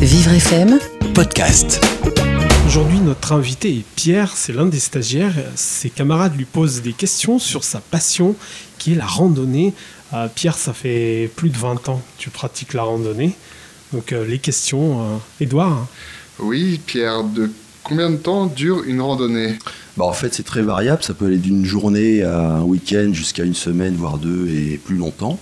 Vivre FM, podcast. Aujourd'hui, notre invité est Pierre, c'est l'un des stagiaires. Ses camarades lui posent des questions sur sa passion qui est la randonnée. Euh, Pierre, ça fait plus de 20 ans que tu pratiques la randonnée. Donc euh, les questions, euh, Edouard Oui, Pierre, de combien de temps dure une randonnée bah, En fait, c'est très variable. Ça peut aller d'une journée à un week-end jusqu'à une semaine, voire deux, et plus longtemps.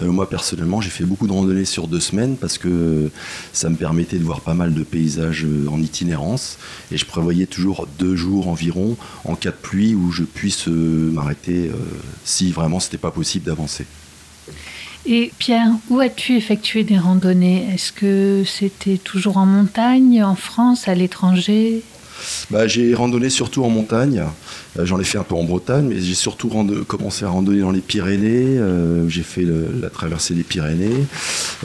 Euh, moi, personnellement, j'ai fait beaucoup de randonnées sur deux semaines parce que ça me permettait de voir pas mal de paysages euh, en itinérance. Et je prévoyais toujours deux jours environ en cas de pluie où je puisse euh, m'arrêter si vraiment c'était pas possible d'avancer. Et Pierre, où as-tu effectué des randonnées? Est-ce que c'était toujours en montagne, en France, à l'étranger? Bah, j'ai randonné surtout en montagne. Euh, j'en ai fait un peu en Bretagne, mais j'ai surtout commencé à randonner dans les Pyrénées. Euh, j'ai fait la traversée des Pyrénées.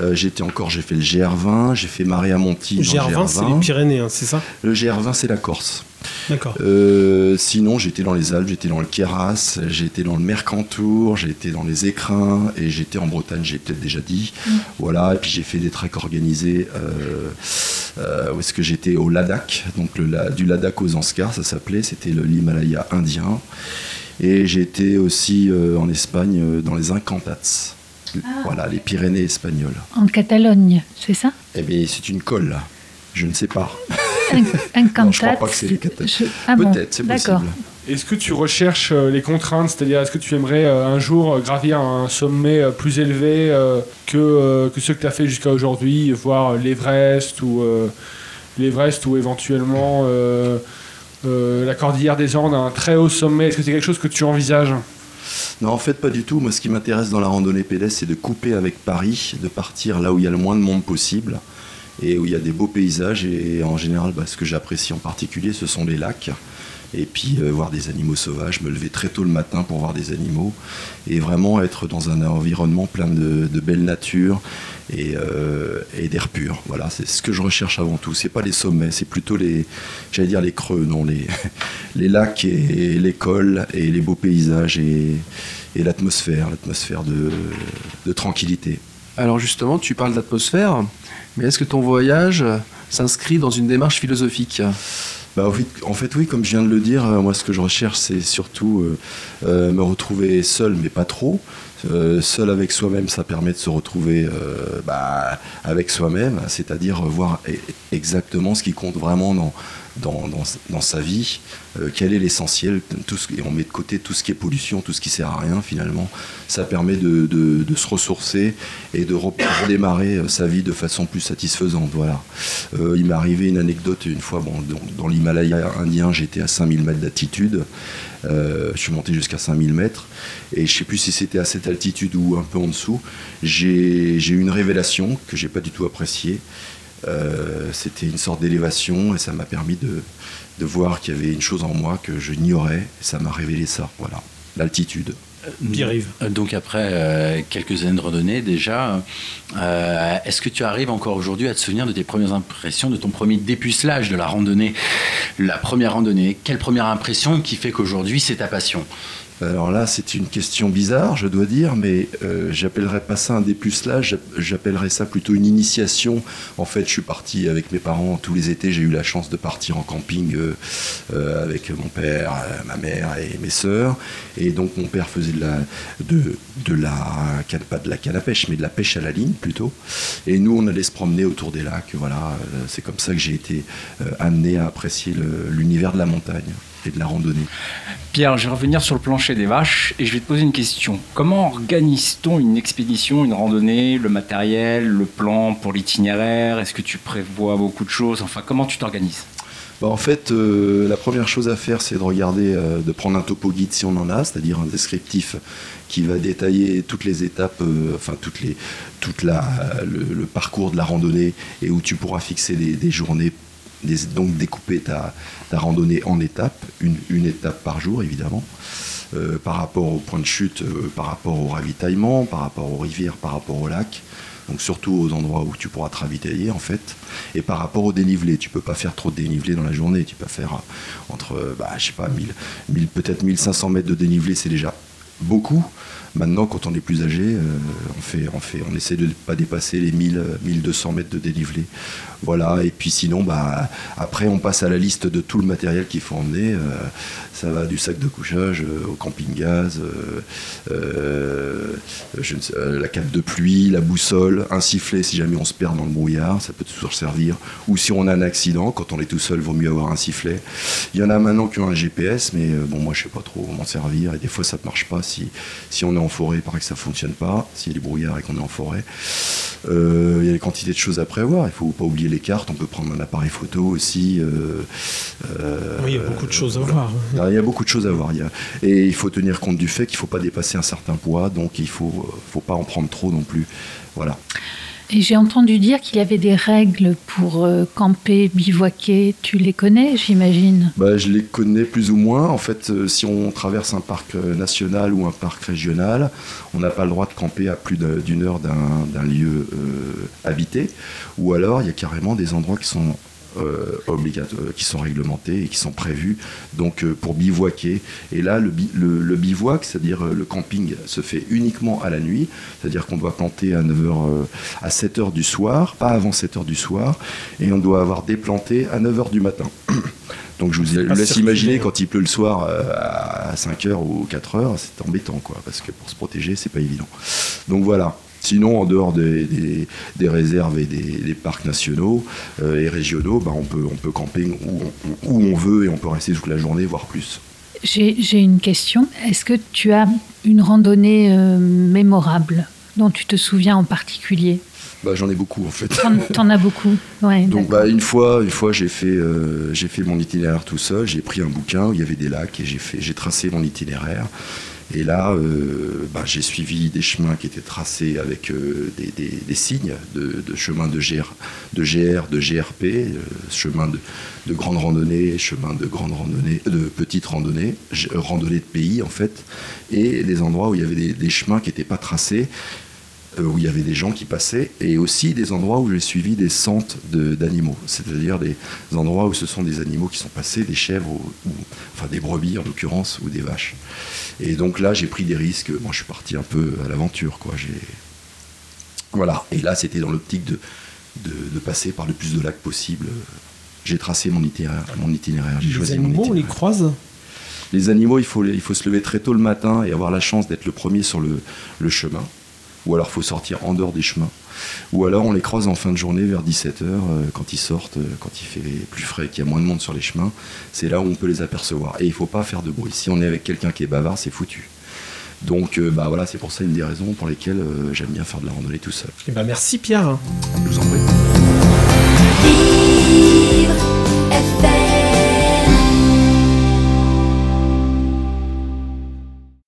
Euh, j'étais encore, j'ai fait le GR20, j'ai fait Maria-Monti. Le GR20, c'est les Pyrénées, hein, c'est ça? Le GR20, c'est la Corse. D'accord. sinon, j'étais dans les Alpes, j'étais dans le Queyras, j'étais dans le Mercantour, j'étais dans les Écrins et j'étais en Bretagne, j'ai peut-être déjà dit. Mm. Voilà, et puis j'ai fait des treks organisés. Où est-ce que j'étais au Ladakh, donc le, du Ladakh aux Anskar, ça s'appelait, c'était l'Himalaya indien. Et été aussi euh, en Espagne euh, dans les Incantats. Ah. Voilà, les Pyrénées espagnoles. En Catalogne, c'est ça? Eh bien, c'est une colle. Je ne sais pas. Incantats. je crois pas que c'est les ah Peut-être, c'est possible. Est-ce que tu recherches euh, les contraintes C'est-à-dire, est-ce que tu aimerais un jour gravir un sommet plus élevé que, que ceux que tu as fait jusqu'à aujourd'hui, voir l'Everest ou, l'Everest ou éventuellement euh, la cordillère des Andes un très haut sommet Est-ce que c'est quelque chose que tu envisages? Non, en fait, pas du tout. Moi, ce qui m'intéresse dans la randonnée pédestre, c'est de couper avec Paris, de partir là où il y a le moins de monde possible et où il y a des beaux paysages. Et en général, bah, ce que j'apprécie en particulier, ce sont les lacs et puis euh, voir des animaux sauvages, me lever très tôt le matin pour voir des animaux, et vraiment être dans un environnement plein de, belle nature euh, et, d'air pur. Voilà, c'est ce que je recherche avant tout. C'est pas les sommets, c'est plutôt les, j'allais dire les creux, non, les, les lacs et l'école et les beaux paysages et, l'atmosphère, l'atmosphère de, de tranquillité. Alors justement, tu parles d'atmosphère, mais est-ce que ton voyage s'inscrit dans une démarche philosophique? Bah, en fait, oui, comme je viens de le dire, euh, moi, ce que je recherche, c'est surtout euh, euh, me retrouver seul, mais pas trop. Seul avec soi-même, ça permet de se retrouver bah, avec soi-même, c'est-à-dire voir e-, exactement ce qui compte vraiment dans, dans, sa vie, euh, quel est l'essentiel, et on met de côté tout ce qui est pollution, tout ce qui sert à rien finalement. Ça permet de, se ressourcer et de redémarrer euh, sa vie de façon plus satisfaisante. Voilà. Euh, il m'est arrivé une anecdote une fois, bon, dans, l'Himalaya indien, j'étais à 5000 mètres d'altitude. je suis monté jusqu'à 5000 mètres et je sais plus si c'était à cette altitude ou un peu en dessous. J'ai eu une révélation que j'ai pas du tout appréciée. Euh, c'était une sorte d'élévation et ça m'a permis de, de voir qu'il y avait une chose en moi que je ignorais et ça m'a révélé ça, voilà, l'altitude. Pierre-Yves. Euh, donc après euh, quelques années de randonnée déjà, est-ce que tu arrives encore aujourd'hui à te souvenir de tes premières impressions, de ton premier dépucelage de la randonnée, la première randonnée? Quelle première impression qui fait qu'aujourd'hui c'est ta passion? Alors là, c'est une question bizarre, je dois dire, mais euh, j'appellerais pas ça un dépucelage, j'appellerais ça plutôt une initiation. En fait, je suis parti avec mes parents tous les étés, j'ai eu la chance de partir en camping euh, euh, avec mon père, ma mère et mes sœurs. Et donc mon père faisait de la, de la, pas de la canne à pêche, mais de la pêche à la ligne plutôt. Et nous, on allait se promener autour des lacs. Voilà, c'est comme ça que j'ai été amené à apprécier l'univers de la montagne et de la randonnée. Pierre, je vais revenir sur le plancher des vaches et je vais te poser une question. Comment organise-t-on une expédition, une randonnée, le matériel, le plan pour l'itinéraire? Est-ce que tu prévois beaucoup de choses? Enfin, comment tu t'organises? Bah, en fait, euh, la première chose à faire, c'est de regarder, euh, de prendre un topo guide si on en a, c'est-à-dire un descriptif qui va détailler toutes les étapes, euh, enfin toutes les, toute la, le, parcours de la randonnée et où tu pourras fixer des journées donc découper ta, randonnée en étapes, une, étape par jour évidemment, euh, par rapport au point de chute, euh, par rapport au ravitaillement, par rapport aux rivières, par rapport au lac, donc surtout aux endroits où tu pourras te ravitailler en fait, et par rapport au dénivelé, tu peux pas faire trop de dénivelé dans la journée, tu peux faire euh, entre, bah, je sais pas, 1000, peut-être 1500 mètres de dénivelé, c'est déjà beaucoup. Maintenant, quand on est plus âgé, euh, on, fait, on, fait, on essaie de ne pas dépasser les 1000, 1200 mètres de dénivelé. Voilà, et puis sinon, bah, après, on passe à la liste de tout le matériel qu'il faut emmener. Euh, ça va du sac de couchage euh, au camping-gaz, la cape de pluie, la boussole, un sifflet si jamais on se perd dans le brouillard, ça peut toujours servir. Ou si on a un accident, quand on est tout seul, vaut mieux avoir un sifflet. Il y en a maintenant qui ont un GPS, mais bon, moi, je sais pas trop m'en servir, et des fois, ça ne marche pas si, si on est en forêt, il paraît que ça fonctionne pas, s'il y a du brouillard et qu'on est en forêt. Euh, il y a des quantités de choses à prévoir, il faut pas oublier les cartes, on peut prendre un appareil photo aussi. Euh, euh, oui, il y a beaucoup de choses à voir. Il y a beaucoup de choses à voir. et il faut tenir compte du fait qu'il ne faut pas dépasser un certain poids, donc il ne faut, faut pas en prendre trop non plus. Voilà. J'ai entendu dire qu'il y avait des règles pour euh, camper, bivouaquer. Tu les connais, j'imagine? Bah, Je les connais plus ou moins. En fait, euh, si on traverse un parc euh, national ou un parc régional, on n'a pas le droit de camper à plus d'une heure d'un lieu habité. Ou alors, il y a carrément des endroits qui sont qui sont réglementés et qui sont prévus donc euh, pour bivouaquer. Et là, le, le, bivouac, c'est-à-dire euh, le camping, se fait uniquement à la nuit, c'est-à-dire qu'on doit planter à 9h, à 7h du soir, pas avant 7h du soir, et on doit avoir déplanté à 9h du matin. Donc je vous laisse imaginer quand il pleut le soir à 5h ou 4h, c'est embêtant quoi, parce que pour se protéger, c'est pas évident. Donc voilà. Sinon, en dehors des, réserves et des, parcs nationaux euh, et régionaux, bah, on, peut, on peut camper où on, où on veut et on peut rester toute la journée, voire plus. J'ai une question. Est-ce que tu as une randonnée euh, mémorable dont tu te souviens en particulier? Bah, j'en ai beaucoup en fait. T'en as beaucoup. Ouais, Donc bah, une fois, une fois j'ai fait, euh, j'ai fait mon itinéraire tout seul. J'ai pris un bouquin où il y avait des lacs et j'ai fait, j'ai tracé mon itinéraire. Et là, euh, bah, j'ai suivi des chemins qui étaient tracés avec euh, des, signes de, chemin de, GR, de GR, de GRP, euh, chemin de, de, grande randonnée, chemin de grande randonnée, de petite randonnée, de pays en fait, et des endroits où il y avait des, chemins qui n'étaient pas tracés, où il y avait des gens qui passaient, et aussi des endroits où j'ai suivi des centres d'animaux, c'est-à-dire des endroits où ce sont des animaux qui sont passés, des chèvres, ou, enfin des brebis en l'occurrence, ou des vaches. Et donc là, j'ai pris des risques. Moi, je suis parti un peu à l'aventure, quoi. Voilà. Et là, c'était dans l'optique de, de, passer par le plus de lacs possible. J'ai tracé mon itinéraire. Mon itinéraire. Les animaux, on les croise? Les animaux, il faut, il faut se lever très tôt le matin et avoir la chance d'être le premier sur le, le chemin ou alors faut sortir en dehors des chemins. Ou alors on les croise en fin de journée vers 17h euh, quand ils sortent, euh, quand il fait plus frais, qu'il y a moins de monde sur les chemins. C'est là où on peut les apercevoir. Et il ne faut pas faire de bruit. Si on est avec quelqu'un qui est bavard, c'est foutu. Donc euh, bah voilà, c'est pour ça une des raisons pour lesquelles j'aime bien faire de la randonnée tout seul. Eh ben, merci Pierre. Je vous en prie.